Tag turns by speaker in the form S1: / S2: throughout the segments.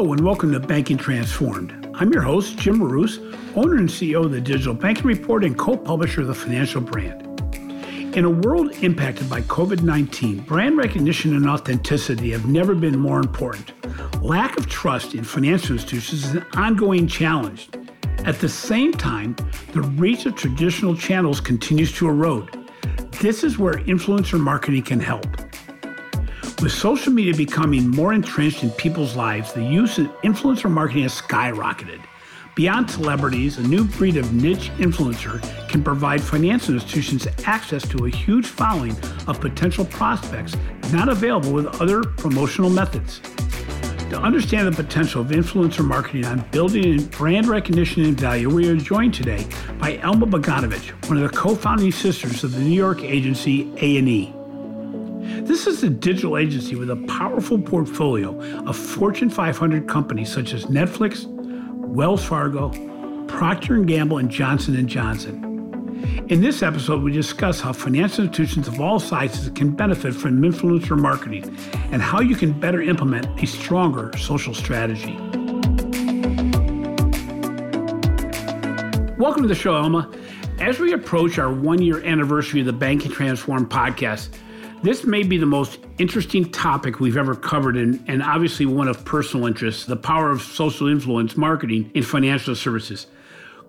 S1: Hello and welcome to Banking Transformed. I'm your host, Jim Marous, owner and CEO of the Digital Banking Report and co publisher of the Financial Brand. In a world impacted by COVID 19, brand recognition and authenticity have never been more important. Lack of trust in financial institutions is an ongoing challenge. At the same time, the reach of traditional channels continues to erode. This is where influencer marketing can help. With social media becoming more entrenched in people's lives, the use of influencer marketing has skyrocketed. Beyond celebrities, a new breed of niche influencer can provide financial institutions access to a huge following of potential prospects not available with other promotional methods. To understand the potential of influencer marketing on building brand recognition and value, we are joined today by Elma Beganovich, one of the co-founding sisters of the New York agency A&E. This is a digital agency with a powerful portfolio of Fortune 500 companies such as Netflix, Wells Fargo, Procter & Gamble, and Johnson & Johnson. In this episode, we discuss how financial institutions of all sizes can benefit from influencer marketing and how you can better implement a stronger social strategy. Welcome to the show, Elma. As we approach our one year anniversary of the Banking Transform podcast, this may be the most interesting topic we've ever covered, and, and obviously one of personal interest the power of social influence marketing in financial services.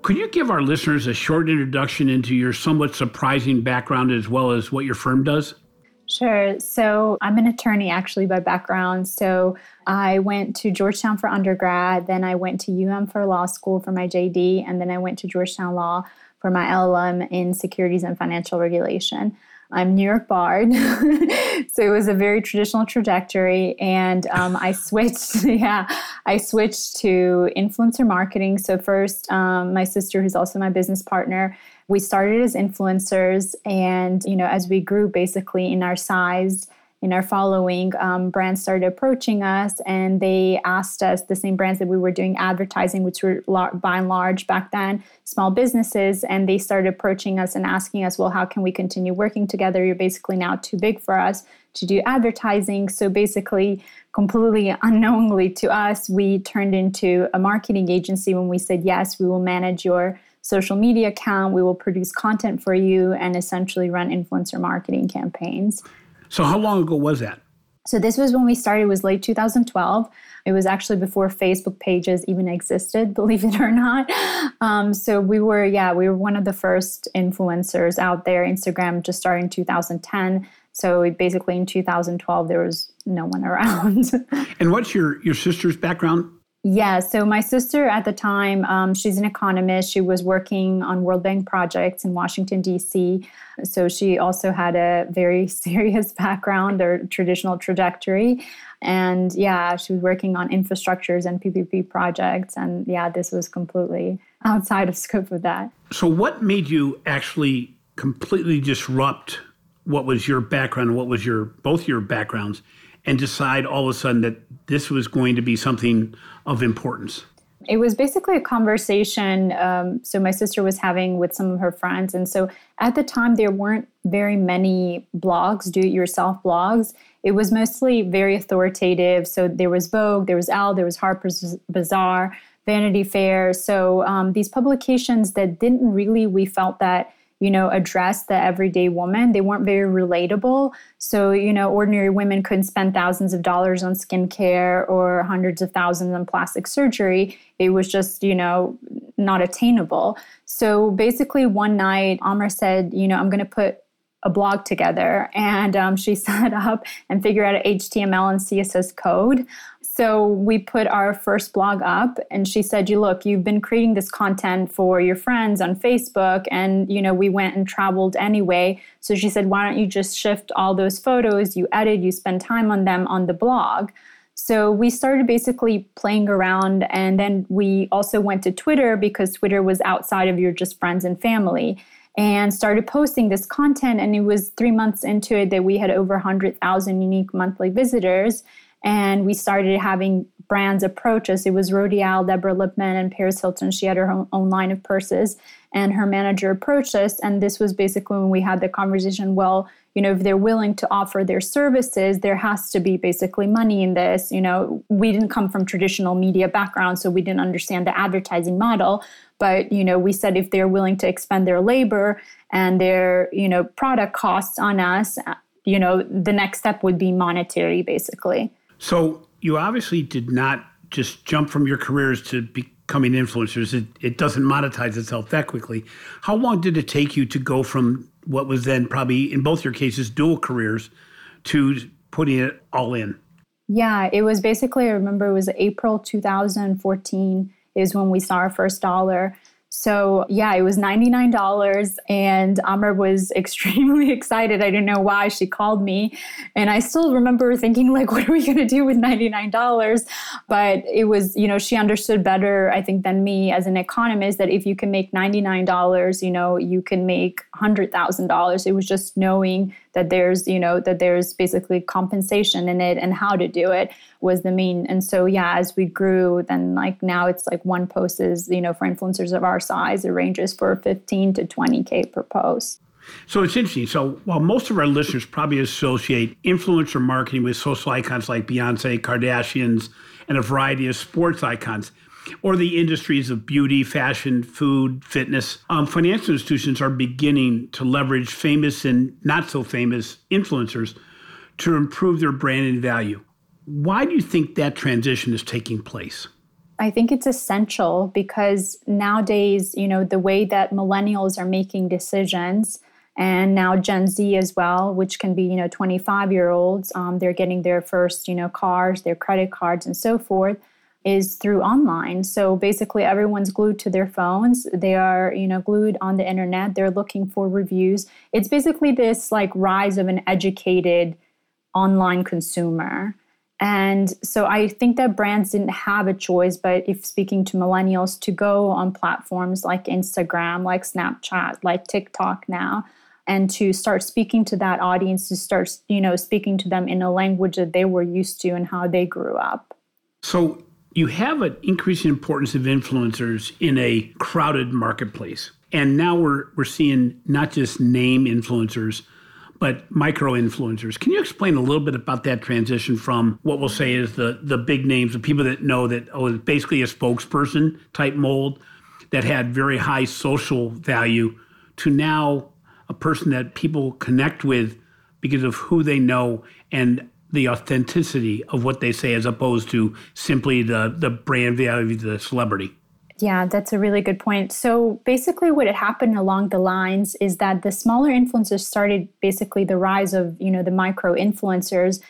S1: Could you give our listeners a short introduction into your somewhat surprising background as well as what your firm does?
S2: Sure. So I'm an attorney actually by background. So I went to Georgetown for undergrad, then I went to UM for law school for my JD, and then I went to Georgetown Law for my LLM in securities and financial regulation. I'm New York barred. so it was a very traditional trajectory. And um, I switched, yeah, I switched to influencer marketing. So first, um, my sister, who's also my business partner, we started as influencers. And, you know, as we grew basically in our size, in our following, um, brands started approaching us and they asked us the same brands that we were doing advertising, which were lar- by and large back then small businesses, and they started approaching us and asking us, well, how can we continue working together? You're basically now too big for us to do advertising. So basically, completely unknowingly to us, we turned into a marketing agency when we said, yes, we will manage your social media account, we will produce content for you, and essentially run influencer marketing campaigns.
S1: So, how long ago was that?
S2: So, this was when we started, it was late 2012. It was actually before Facebook pages even existed, believe it or not. Um, so, we were, yeah, we were one of the first influencers out there. Instagram just started in 2010. So, basically in 2012, there was no one around.
S1: and what's your, your sister's background?
S2: Yeah, so my sister at the time, um, she's an economist. She was working on World Bank projects in Washington, D.C. So she also had a very serious background or traditional trajectory. And yeah, she was working on infrastructures and PPP projects. And yeah, this was completely outside of scope of that.
S1: So, what made you actually completely disrupt what was your background and what was your both your backgrounds and decide all of a sudden that this was going to be something of importance?
S2: It was basically a conversation. Um, so my sister was having with some of her friends, and so at the time there weren't very many blogs, do-it-yourself blogs. It was mostly very authoritative. So there was Vogue, there was Elle, there was Harper's Bazaar, Vanity Fair. So um, these publications that didn't really, we felt that you know, address the everyday woman. They weren't very relatable. So, you know, ordinary women couldn't spend thousands of dollars on skincare or hundreds of thousands on plastic surgery. It was just, you know, not attainable. So basically, one night, Amra said, you know, I'm going to put a blog together and um, she set up and figured out HTML and CSS code so we put our first blog up and she said, "You look, you've been creating this content for your friends on Facebook and you know, we went and traveled anyway." So she said, "Why don't you just shift all those photos you edit, you spend time on them on the blog?" So we started basically playing around and then we also went to Twitter because Twitter was outside of your just friends and family and started posting this content and it was 3 months into it that we had over 100,000 unique monthly visitors and we started having brands approach us. It was Rodial, Deborah Lippmann, and Paris Hilton. She had her own, line of purses, and her manager approached us. And this was basically when we had the conversation. Well, you know if they're willing to offer their services there has to be basically money in this you know we didn't come from traditional media background so we didn't understand the advertising model but you know we said if they're willing to expend their labor and their you know product costs on us uh, you know the next step would be monetary basically
S1: so you obviously did not just jump from your careers to becoming influencers it, it doesn't monetize itself that quickly. How long did it take you to go from what was then probably in both your cases dual careers to putting it all in?
S2: Yeah it was basically i remember it was april 2014 is when we saw our first dollar so yeah, it was $99 and Amra was extremely excited. I didn't know why she called me. And I still remember thinking like, what are we going to do with $99? But it was, you know, she understood better, I think, than me as an economist that if you can make $99, you know, you can make $100,000. It was just knowing that there's you know that there's basically compensation in it and how to do it was the main and so yeah as we grew then like now it's like one post is you know for influencers of our size it ranges for 15 to 20k per post
S1: so it's interesting. So while most of our listeners probably associate influencer marketing with social icons like Beyonce, Kardashians, and a variety of sports icons, or the industries of beauty, fashion, food, fitness, um, financial institutions are beginning to leverage famous and not so famous influencers to improve their brand and value. Why do you think that transition is taking place?
S2: I think it's essential because nowadays, you know, the way that millennials are making decisions and now Gen Z as well, which can be, you know, 25 year olds, um, they're getting their first, you know, cars, their credit cards, and so forth is through online. So basically everyone's glued to their phones. They are, you know, glued on the internet. They're looking for reviews. It's basically this like rise of an educated online consumer. And so I think that brands didn't have a choice, but if speaking to millennials, to go on platforms like Instagram, like Snapchat, like TikTok now, and to start speaking to that audience, to start, you know, speaking to them in a language that they were used to and how they grew up.
S1: So you have an increasing importance of influencers in a crowded marketplace. And now we're, we're seeing not just name influencers, but micro influencers. Can you explain a little bit about that transition from what we'll say is the, the big names, the people that know that, oh, it's basically a spokesperson type mold that had very high social value to now a person that people connect with because of who they know and the authenticity of what they say as opposed to simply the, the brand value of the celebrity.
S2: Yeah, that's a really good point. So basically what had happened along the lines is that the smaller influencers started basically the rise of, you know, the micro influencers.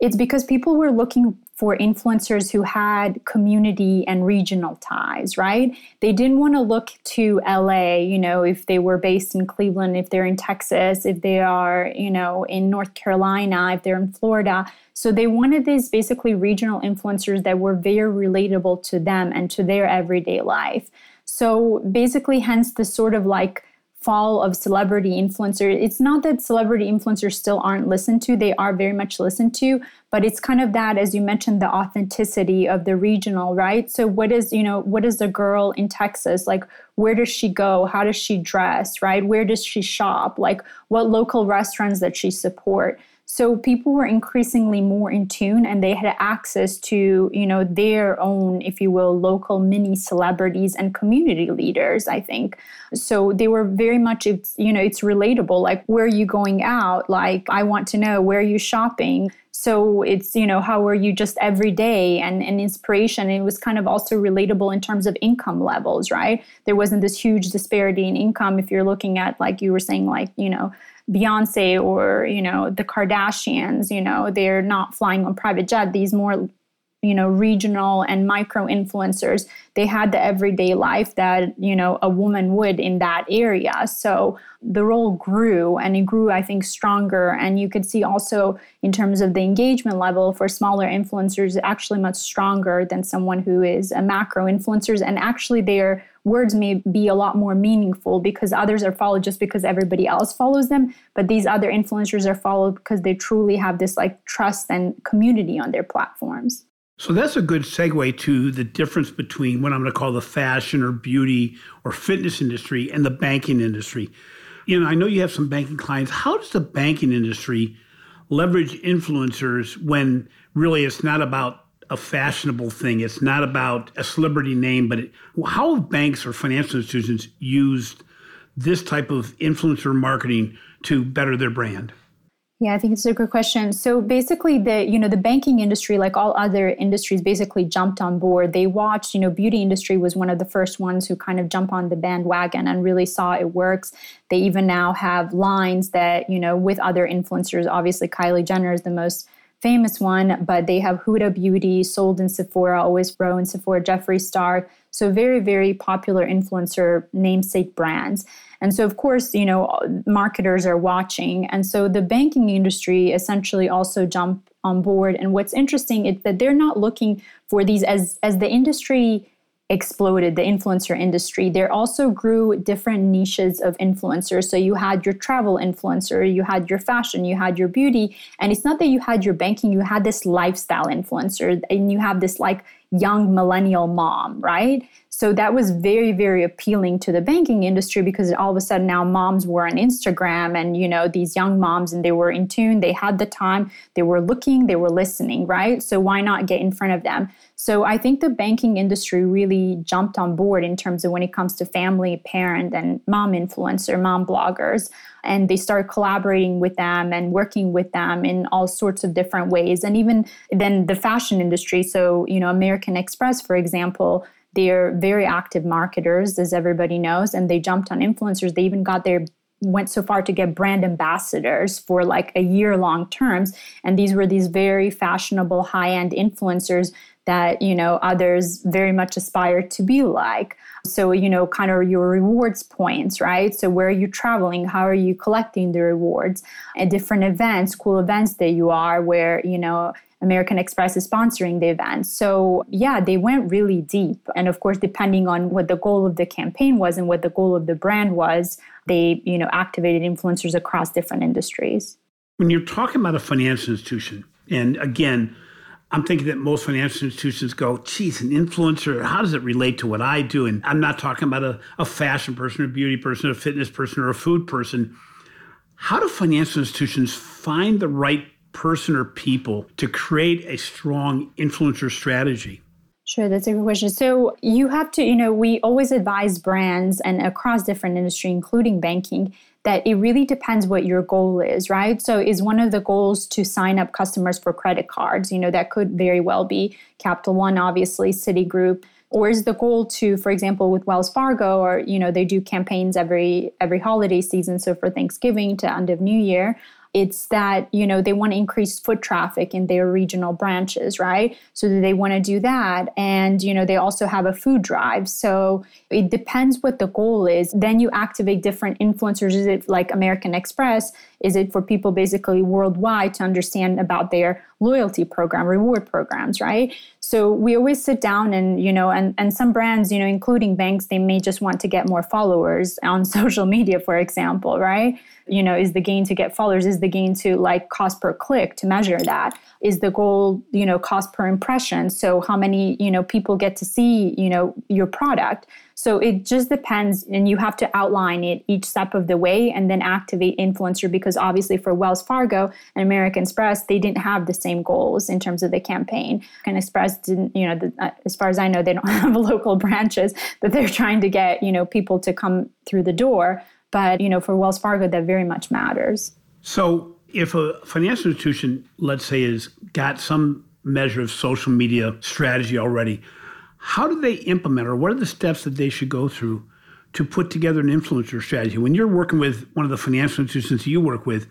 S2: It's because people were looking for influencers who had community and regional ties, right? They didn't want to look to LA, you know, if they were based in Cleveland, if they're in Texas, if they are, you know, in North Carolina, if they're in Florida. So they wanted these basically regional influencers that were very relatable to them and to their everyday life. So basically, hence the sort of like fall of celebrity influencers. It's not that celebrity influencers still aren't listened to, they are very much listened to, but it's kind of that, as you mentioned, the authenticity of the regional, right? So, what is, you know, what is the girl in Texas? Like, where does she go? How does she dress, right? Where does she shop? Like, what local restaurants that she support? So people were increasingly more in tune and they had access to, you know, their own, if you will, local mini celebrities and community leaders, I think. So they were very much it's, you know, it's relatable. Like where are you going out? Like I want to know where are you shopping? So it's, you know, how are you just every day and, and inspiration. And it was kind of also relatable in terms of income levels, right? There wasn't this huge disparity in income if you're looking at like you were saying, like, you know, Beyonce or, you know, the Kardashians, you know, they're not flying on private jet. These more, you know, regional and micro influencers, they had the everyday life that, you know, a woman would in that area. So the role grew and it grew, I think, stronger. And you could see also in terms of the engagement level for smaller influencers, actually much stronger than someone who is a macro influencers. And actually, they're words may be a lot more meaningful because others are followed just because everybody else follows them but these other influencers are followed because they truly have this like trust and community on their platforms
S1: so that's a good segue to the difference between what i'm going to call the fashion or beauty or fitness industry and the banking industry You know, I know you have some banking clients. How does the banking industry leverage influencers when really it's not about a fashionable thing. It's not about a celebrity name, but it, how have banks or financial institutions used this type of influencer marketing to better their brand?
S2: Yeah, I think it's a good question. So basically the, you know, the banking industry like all other industries basically jumped on board. They watched, you know, beauty industry was one of the first ones who kind of jump on the bandwagon and really saw it works. They even now have lines that, you know, with other influencers, obviously Kylie Jenner is the most famous one, but they have Huda Beauty, sold in Sephora, Always Pro in Sephora, Jeffree Star. So very, very popular influencer namesake brands. And so, of course, you know, marketers are watching. And so the banking industry essentially also jumped on board. And what's interesting is that they're not looking for these as as the industry exploded the influencer industry there also grew different niches of influencers so you had your travel influencer you had your fashion you had your beauty and it's not that you had your banking you had this lifestyle influencer and you have this like young millennial mom right so that was very, very appealing to the banking industry because all of a sudden now moms were on Instagram and, you know, these young moms and they were in tune, they had the time, they were looking, they were listening, right? So why not get in front of them? So I think the banking industry really jumped on board in terms of when it comes to family, parent, and mom influencer, mom bloggers. And they started collaborating with them and working with them in all sorts of different ways. And even then the fashion industry. So, you know, American Express, for example, they're very active marketers, as everybody knows, and they jumped on influencers. They even got their went so far to get brand ambassadors for like a year long terms. And these were these very fashionable high end influencers that you know others very much aspire to be like. So you know kind of your rewards points right? So where are you traveling? How are you collecting the rewards? At different events cool events that you are where you know American Express is sponsoring the event. So, yeah, they went really deep. And of course, depending on what the goal of the campaign was and what the goal of the brand was, they, you know, activated influencers across different industries.
S1: When you're talking about a financial institution, and again, I'm thinking that most financial institutions go, geez, an influencer, how does it relate to what I do? And I'm not talking about a, a fashion person, a beauty person, a fitness person, or a food person. How do financial institutions find the right person or people to create a strong influencer strategy?
S2: Sure, that's a good question. So you have to, you know, we always advise brands and across different industry, including banking, that it really depends what your goal is, right? So is one of the goals to sign up customers for credit cards? You know, that could very well be Capital One, obviously, Citigroup. Or is the goal to, for example, with Wells Fargo, or you know, they do campaigns every every holiday season, so for Thanksgiving to end of New Year, it's that you know they want to increase foot traffic in their regional branches right? So they want to do that. And you know they also have a food drive. So it depends what the goal is. Then you activate different influencers. Is it like american express? Is it for people basically worldwide to understand about their loyalty program reward programs right? So we always sit down and you know and and some brands you know including banks they may just want to get more followers on social media for example right you know is the gain to get followers is the gain to like cost per click to measure that is the goal you know cost per impression. So how many you know people get to see you know your product. So it just depends and you have to outline it each step of the way and then activate influencer because obviously for wells fargo and american express they didn't have the same goals in terms of the campaign. And express didn't you know the, uh, as far as i know they don't have local branches that they're trying to get you know people to come through the door but, you know, for Wells Fargo, that very much matters.
S1: So if a financial institution, let's say, has got some measure of social media strategy already, how do they implement or what are the steps that they should go through to put together an influencer strategy? When you're working with one of the financial institutions you work with,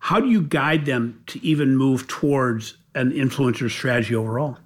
S1: how do you guide them to even move towards an influencer strategy overall?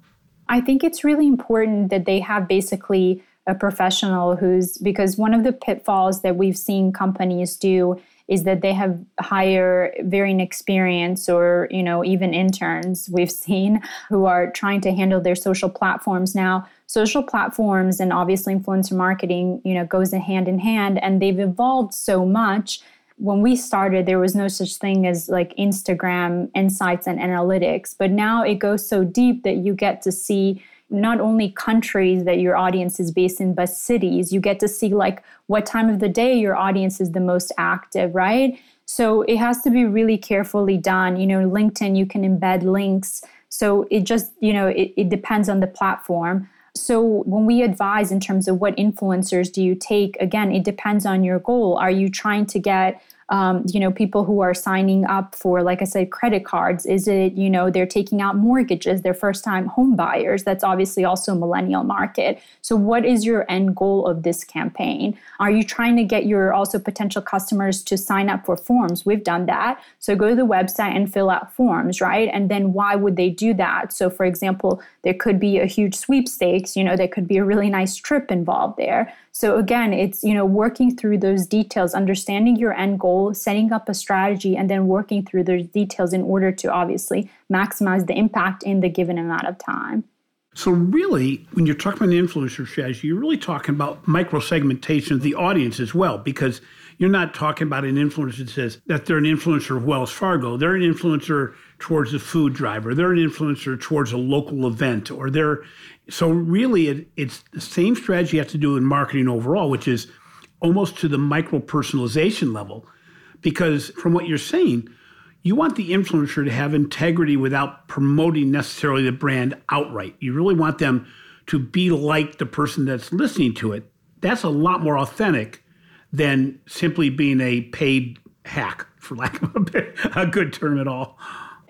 S2: I think it's really important that they have basically a professional who's because one of the pitfalls that we've seen companies do is that they have hire very inexperienced or you know even interns we've seen who are trying to handle their social platforms. Now social platforms and obviously influencer marketing you know goes hand in hand and they've evolved so much. When we started there was no such thing as like instagram insights and analytics but now it goes so deep that you get to see not only countries that your audience is based in, but cities. You get to see like what time of the day your audience is the most active, right? So it has to be really carefully done. You know, LinkedIn, you can embed links. So it just, you know, it, it depends on the platform. So when we advise in terms of what influencers do you take, again, it depends on your goal. Are you trying to get um, you know people who are signing up for like i said credit cards? Is it you know they're taking out mortgages they're first time home buyers? That's obviously also a millennial market. So what is your end goal of this campaign? Are you trying to get your also potential customers to sign up for forms? We've done that. So go to the website and fill out forms right? And then why would they do that? So for example there could be a huge sweepstakes you know there could be a really nice trip involved there so again, it's you know working through those details, understanding your end goal, setting up a strategy, and then working through those details in order to obviously maximize the impact in the given amount of time.
S1: So really, when you're talking about influencer strategy, you're really talking about micro segmentation of the audience as well, because you're not talking about an influencer that says that they're an influencer of Wells Fargo. They're an influencer towards a food driver. They're an influencer towards a local event, or they're so really, it, it's the same strategy you have to do in marketing overall, which is almost to the micro personalization level. Because from what you're saying, you want the influencer to have integrity without promoting necessarily the brand outright. You really want them to be like the person that's listening to it. That's a lot more authentic than simply being a paid hack, for lack of a, a good term at all.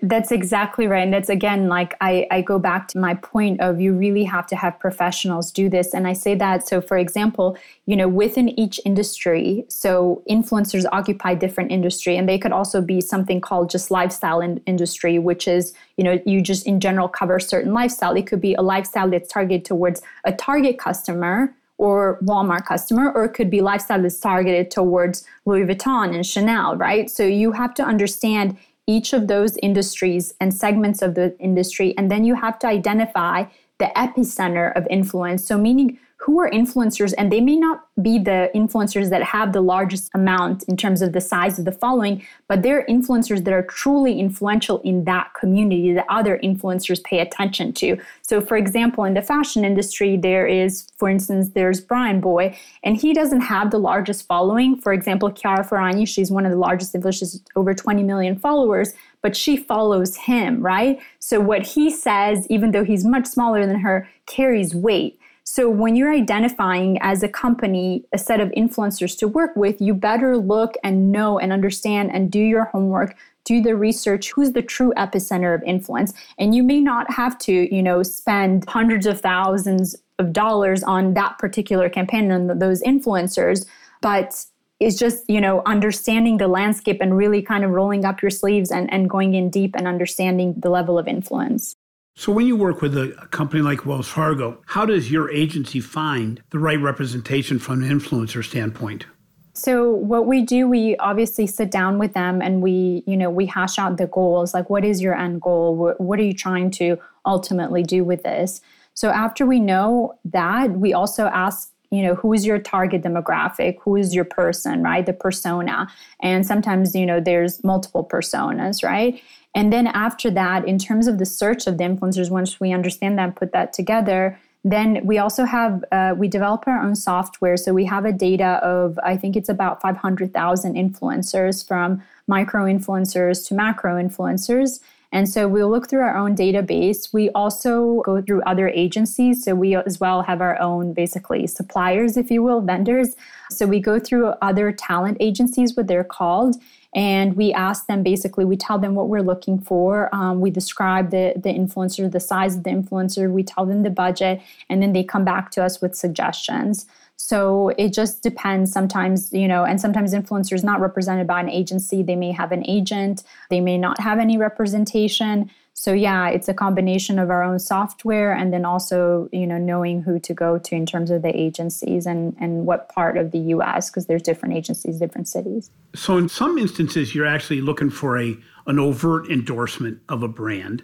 S2: That's exactly right. And that's again, like I, I go back to my point of you really have to have professionals do this. And I say that, so for example, you know, within each industry, so influencers occupy different industry, and they could also be something called just lifestyle in, industry, which is, you know, you just in general cover certain lifestyle. It could be a lifestyle that's targeted towards a target customer or Walmart customer, or it could be lifestyle that's targeted towards Louis Vuitton and Chanel, right? So you have to understand each of those industries and segments of the industry. And then you have to identify the epicenter of influence. So, meaning who are influencers, and they may not be the influencers that have the largest amount in terms of the size of the following, but they're influencers that are truly influential in that community that other influencers pay attention to. So, for example, in the fashion industry, there is, for instance, there's Bryanboy, and he doesn't have the largest following. For example, Chiara Ferragni, she's one of the largest influencers, over 20 million followers, but she follows him, right? So, what he says, even though he's much smaller than her, carries weight. So when you're identifying as a company a set of influencers to work with, you better look and know and understand and do your homework do the research who's the true epicenter of influence. And you may not have to you know spend hundreds of thousands of dollars on that particular campaign and those influencers but it's just you know understanding the landscape and really kind of rolling up your sleeves and, and going in deep and understanding the level of influence
S1: so, when you work with a, company like Wells Fargo, how does your agency find the right representation from an influencer standpoint?
S2: So what we do, we obviously sit down with them and we, you know, we hash out the goals. Like, what is your end goal? What, are you trying to ultimately do with this? So after we know that, we also ask you know who is your target demographic who is your person right the persona and sometimes you know there's multiple personas right and then after that, in terms of the search of the influencers, once we understand that and put that together, then we also have uh, we develop our own software. So we have a data of I think it's about 500,000 influencers from micro influencers to macro influencers. And so we'll look through our own database. We also go through other agencies. So we as well have our own basically suppliers, if you will, vendors. So we go through other talent agencies, what they're called, and we ask them basically we tell them what we're looking for um, we describe the the influencer the size of the influencer we tell them the budget and then they come back to us with suggestions so it just depends sometimes you know and sometimes influencers not represented by an agency they may have an agent they may not have any representation. So yeah it's a combination of our own software and then also you know knowing who to go to in terms of the agencies and and what part of the us because there's different agencies different cities.
S1: So in some instances you're actually looking for a an overt endorsement of a brand.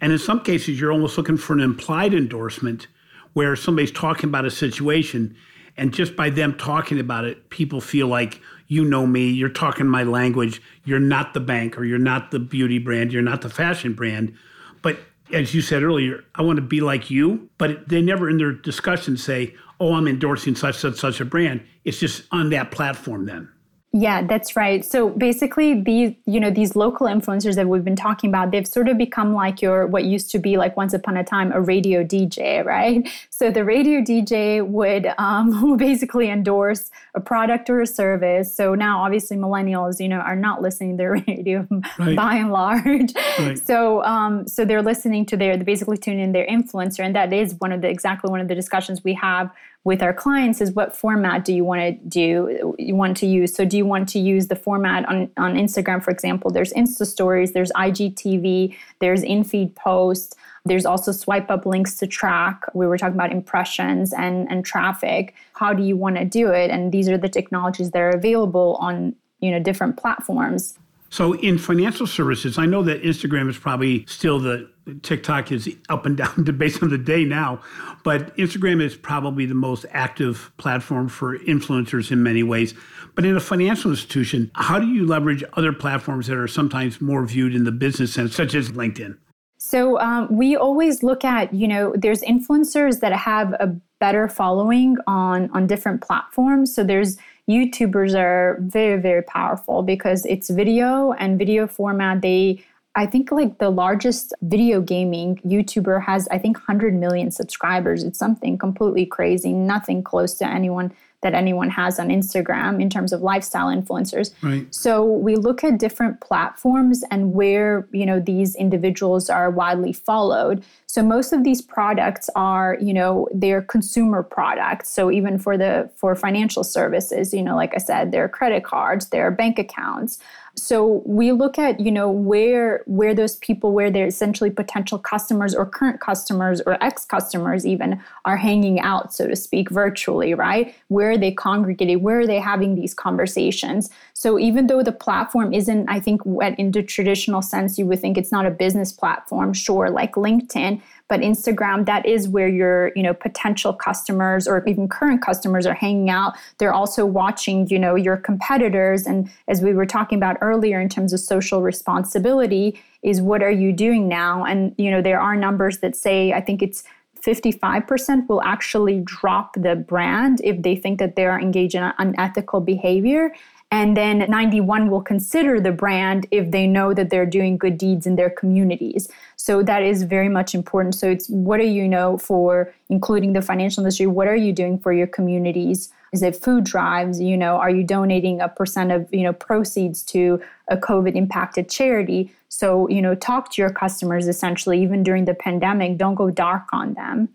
S1: And in some cases you're almost looking for an implied endorsement where somebody's talking about a situation and just by them talking about it people feel like you know me, you're talking my language, you're not the bank or you're not the beauty brand, you're not the fashion brand. But as you said earlier, I want to be like you, but they never in their discussion say, oh, I'm endorsing such, such, such a brand. It's just on that platform then.
S2: Yeah, that's right. So basically these, you know, these local influencers that we've been talking about, they've sort of become like your what used to be like once upon a time a radio DJ, right? So the radio DJ would um, basically endorse a product or a service. So now obviously millennials, you know, are not listening to their radio right. by and large. Right. So um, so they're listening to their, they basically tune in their influencer. And that is one of the exactly one of the discussions we have with our clients is what format do you want to do you want to use. So do you want to use the format on, on instagram? For example there's insta stories there's igtv there's in-feed posts there's also swipe up links to track. We were talking about impressions and and traffic. How do you want to do it? And these are the technologies that are available on you know different platforms
S1: so in financial services, I know that Instagram is probably still the TikTok is up and down based on the day now, but Instagram is probably the most active platform for influencers in many ways. But in a financial institution, how do you leverage other platforms that are sometimes more viewed in the business sense, such as LinkedIn?
S2: So um, we always look at, you know, there's influencers that have a better following on on different platforms. So there's YouTubers are very, very powerful because it's video and video format. They, I think, like the largest video gaming YouTuber has, I think, 100 million subscribers. It's something completely crazy, nothing close to anyone that anyone has on Instagram in terms of lifestyle influencers. Right. So we look at different platforms and where, you know, these individuals are widely followed. So most of these products are, you know, they're consumer products. So even for the for financial services, you know, like I said, they're credit cards, they're bank accounts. So we look at, you know, where where those people, where they're essentially potential customers or current customers or ex-customers even are hanging out, so to speak, virtually, right? Where are they congregating? Where are they having these conversations? So even though the platform isn't, I think, in the traditional sense you would think it's not a business platform, sure, like LinkedIn, but Instagram, that is where your, you know, potential customers or even current customers are hanging out. They're also watching, you know, your competitors. And as we were talking about earlier in terms of social responsibility, is what are you doing now? And, you know, there are numbers that say, I think it's 55% will actually drop the brand if they think that they are engaged in unethical behavior. And then 91 will consider the brand if they know that they're doing good deeds in their communities. So that is very much important. So it's what do you know for including the financial industry? What are you doing for your communities? Is it food drives? You know, are you donating a percent of, you know, proceeds to a COVID impacted charity? So, you know, talk to your customers essentially, even during the pandemic. Don't go dark on them.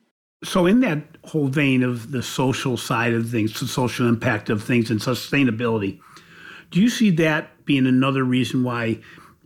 S1: So, in that whole vein of the social side of things, the social impact of things, and sustainability, do you see that being another reason why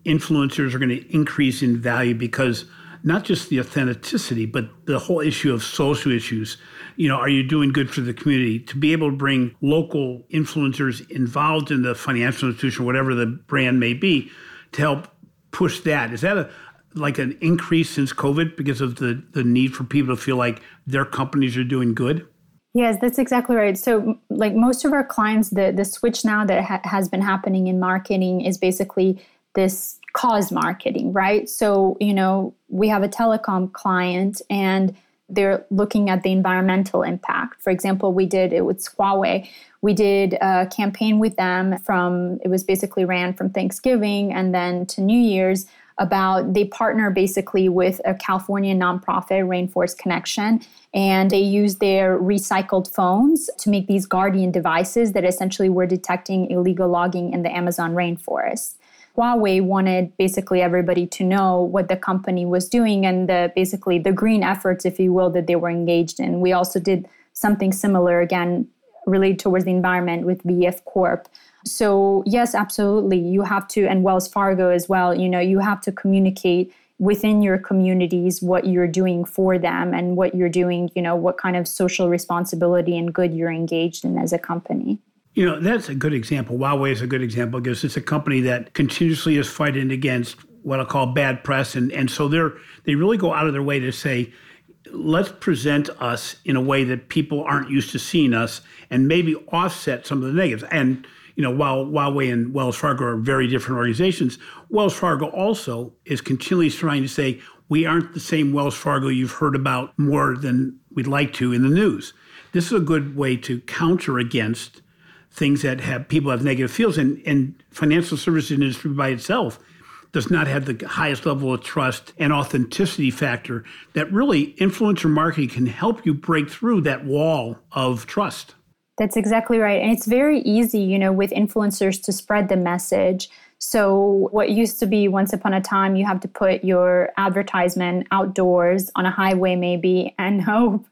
S1: influencers are going to increase in value because not just the authenticity, but the whole issue of social issues. You know, are you doing good for the community? To be able to bring local influencers involved in the financial institution, whatever the brand may be, to help push that. Is that a like an increase since COVID because of the the need for people to feel like their companies are doing good?
S2: Yes, that's exactly right. So, like most of our clients, the the switch now that ha- has been happening in marketing is basically this cause marketing, right? So, you know, we have a telecom client and they're looking at the environmental impact. For example, we did it with Huawei. We did a campaign with them from it was basically ran from Thanksgiving and then to New Year's about they partner basically with a California nonprofit, Rainforest Connection, and they use their recycled phones to make these guardian devices that essentially were detecting illegal logging in the Amazon rainforest. Huawei wanted basically everybody to know what the company was doing and the basically the green efforts, if you will, that they were engaged in. We also did something similar again related towards the environment with VF Corp so, yes, absolutely. You have to, and Wells Fargo as well, you know, you have to communicate within your communities what you're doing for them and what you're doing, you know, what kind of social responsibility and good you're engaged in as a company.
S1: You know, that's a good example. Huawei is a good example because it's a company that continuously is fighting against what I'll call bad press. And, and so they're, they really go out of their way to say, let's present us in a way that people aren't used to seeing us and maybe offset some of the negatives. And you know, while Huawei and Wells Fargo are very different organizations, Wells Fargo also is continually trying to say, we aren't the same Wells Fargo you've heard about more than we'd like to in the news. This is a good way to counter against things that have people have negative feels and, and financial services industry by itself does not have the highest level of trust and authenticity factor that really influencer marketing can help you break through that wall of trust.
S2: That's exactly right. And it's very easy, you know, with influencers to spread the message so, what used to be once upon a time, you have to put your advertisement outdoors on a highway, maybe, and hope,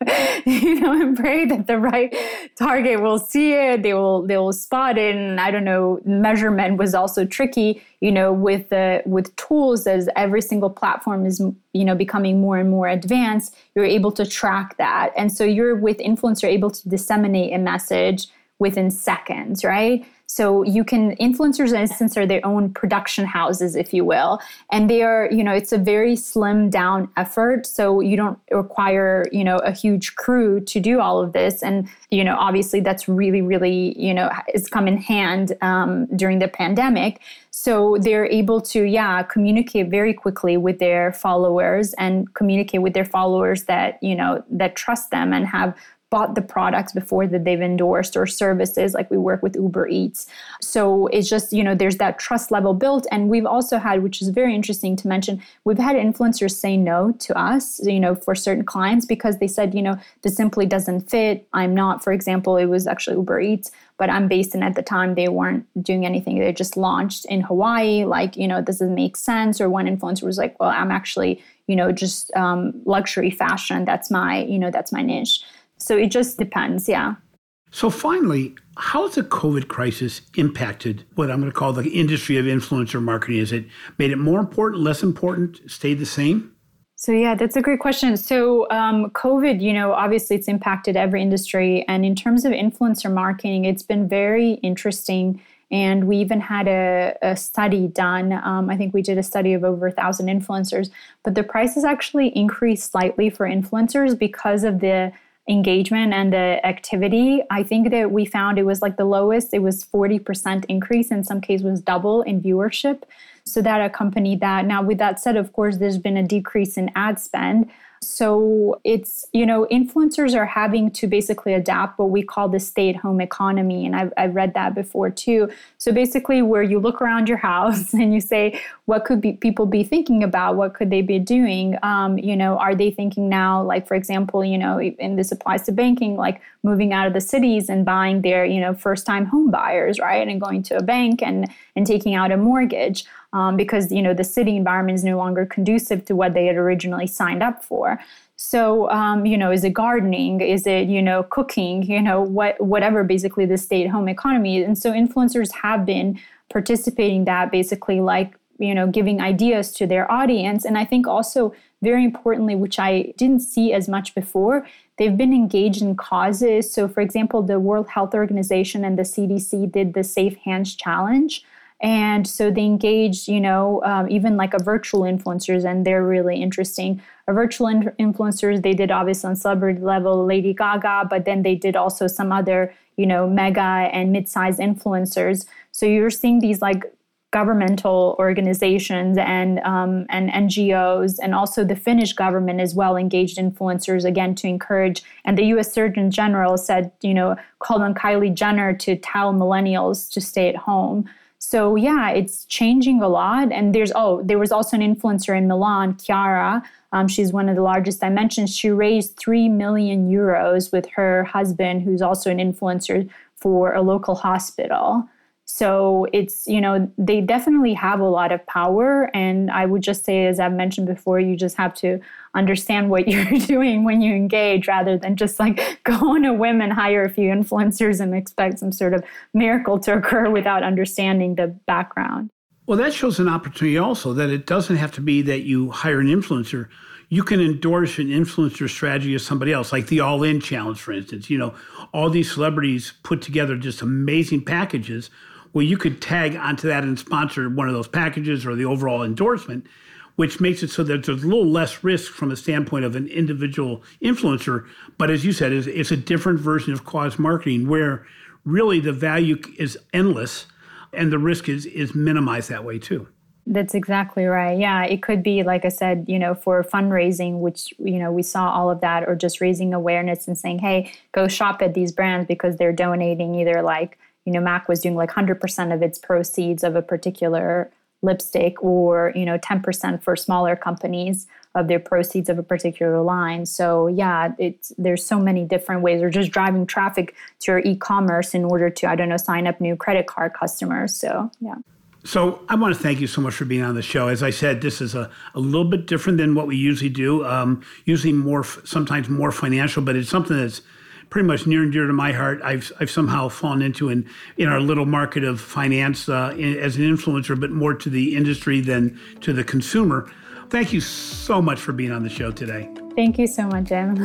S2: you know, and pray that the right target will see it. They will, they will spot it. And I don't know, measurement was also tricky, you know, with the with tools as every single platform is, you know, becoming more and more advanced. You're able to track that, and so you're with influencer able to disseminate a message within seconds, right? So you can influencers in essence are their own production houses, if you will, and they are you know it's a very slim down effort. So you don't require you know a huge crew to do all of this, and you know obviously that's really really you know it's come in hand um, during the pandemic. So they're able to yeah communicate very quickly with their followers and communicate with their followers that you know that trust them and have bought the products before that they've endorsed or services like we work with uber eats. So it's just you know there's that trust level built. And we've also had which is very interesting to mention we've had influencers say no to us you know for certain clients because they said you know this simply doesn't fit. I'm not for example it was actually uber eats but i'm based in at the time they weren't doing anything. They just launched in hawaii like you know this does it make sense? Or one influencer was like well i'm actually you know just um, luxury fashion. That's my you know that's my niche so it just depends, yeah.
S1: So finally, how has the COVID crisis impacted what I'm going to call the industry of influencer marketing? Has it made it more important, less important, stayed the same?
S2: So yeah, that's a great question. So um, COVID, you know, obviously it's impacted every industry, and in terms of influencer marketing, it's been very interesting. And we even had a, a study done. Um, I think we did a study of over a thousand influencers, but the prices actually increased slightly for influencers because of the engagement and the activity i think that we found it was like the lowest. It was 40% increase in some cases was double in viewership. So that accompanied that. Now with that said of course there's been a decrease in ad spend so it's, you know, influencers are having to basically adapt what we call the stay at home economy. And I've, I've read that before too. So basically, where you look around your house and you say, what could be people be thinking about? What could they be doing? Um, you know, are they thinking now, like, for example, you know, and this applies to banking, like moving out of the cities and buying their, you know, first time home buyers, right? And going to a bank and, and taking out a mortgage um, because you know the city environment is no longer conducive to what they had originally signed up for. So um, you know, is it gardening? Is it you know cooking? You know what whatever basically the stay-at-home economy. And so influencers have been participating that basically like you know giving ideas to their audience and i think also very importantly which i didn't see as much before they've been engaged in causes so for example the world health organization and the cdc did the safe hands challenge and so they engaged you know um, even like a virtual influencers and they're really interesting a virtual in- influencers they did obviously on celebrity level lady gaga but then they did also some other you know mega and mid-sized influencers so you're seeing these like governmental organizations and um, and NGOs and also the Finnish government as well engaged influencers again to encourage and the U.S. Surgeon General said you know called on Kylie Jenner to tell millennials to stay at home so yeah, it's changing a lot. And there's oh, there was also an influencer in Milan, Chiara. Um, she's one of the largest I mentioned. She raised three million euros with her husband, who's also an influencer for a local hospital. So it's, you know, they definitely have a lot of power. And I would just say, as I've mentioned before, you just have to understand what you're doing when you engage rather than just like go on a whim and hire a few influencers and expect some sort of miracle to occur without understanding the background.
S1: Well, that shows an opportunity also that it doesn't have to be that you hire an influencer. You can endorse an influencer strategy of somebody else, like the All In Challenge, for instance. You know, all these celebrities put together just amazing packages where you could tag onto that and sponsor one of those packages or the overall endorsement, which makes it so that there's a little less risk from a standpoint of an individual influencer. But as you said, it's, it's a different version of cause marketing where really the value is endless and the risk is is minimized that way too.
S2: That's exactly right. Yeah, it could be like I said, you know, for fundraising, which you know we saw all of that, or just raising awareness and saying, "Hey, go shop at these brands because they're donating either like you know Mac was doing like hundred percent of its proceeds of a particular lipstick, or you know ten percent for smaller companies of their proceeds of a particular line. So yeah, it's there's so many different ways, or just driving traffic to your e-commerce in order to I don't know sign up new credit card customers. So yeah.
S1: So I want to thank you so much for being on the show. As I said, this is a, a little bit different than what we usually do. Um, usually more, sometimes more financial, but it's something that's pretty much near and dear to my heart. I've, I've somehow fallen into in, in our little market of finance uh, in, as an influencer, but more to the industry than to the consumer. Thank you so much for being on the show today.
S2: Thank you so much, Jim.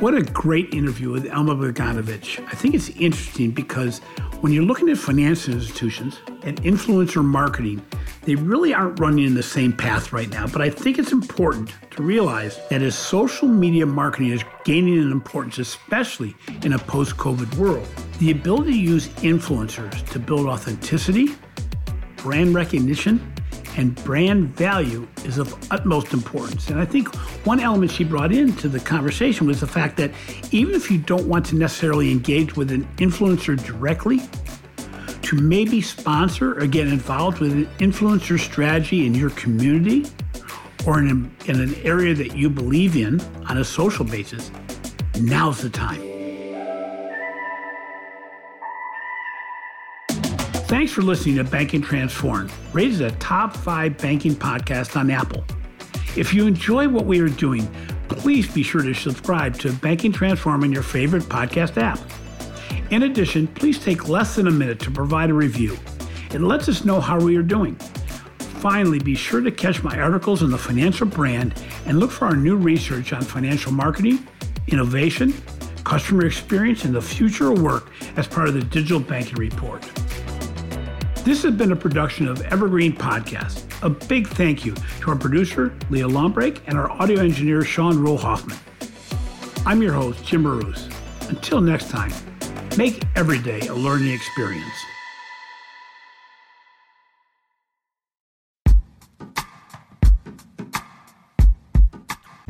S1: What a great interview with Elma Beganovich. I think it's interesting because when you're looking at financial institutions and influencer marketing, they really aren't running in the same path right now. But I think it's important to realize that as social media marketing is gaining in importance, especially in a post COVID world, the ability to use influencers to build authenticity, brand recognition, and brand value is of utmost importance. And I think one element she brought into the conversation was the fact that even if you don't want to necessarily engage with an influencer directly, to maybe sponsor or get involved with an influencer strategy in your community or in, a, in an area that you believe in on a social basis, now's the time. Thanks for listening to Banking Transformed, rated a top five banking podcast on Apple. If you enjoy what we are doing, please be sure to subscribe to Banking Transform in your favorite podcast app. In addition, please take less than a minute to provide a review. It lets us know how we are doing. Finally, be sure to catch my articles in the financial brand and look for our new research on financial marketing, innovation, customer experience, and the future of work as part of the Digital Banking Report. This has been a production of Evergreen Podcast. A big thank you to our producer, Leah Lombrake, and our audio engineer, Sean Rule Hoffman. I'm your host, Jim Marous. Until next time, make every day a learning experience.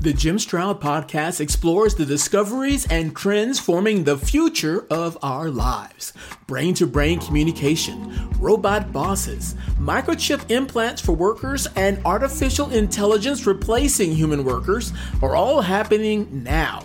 S3: The Jim Stroud podcast explores the discoveries and trends forming the future of our lives. Brain to brain communication, robot bosses, microchip implants for workers, and artificial intelligence replacing human workers are all happening now.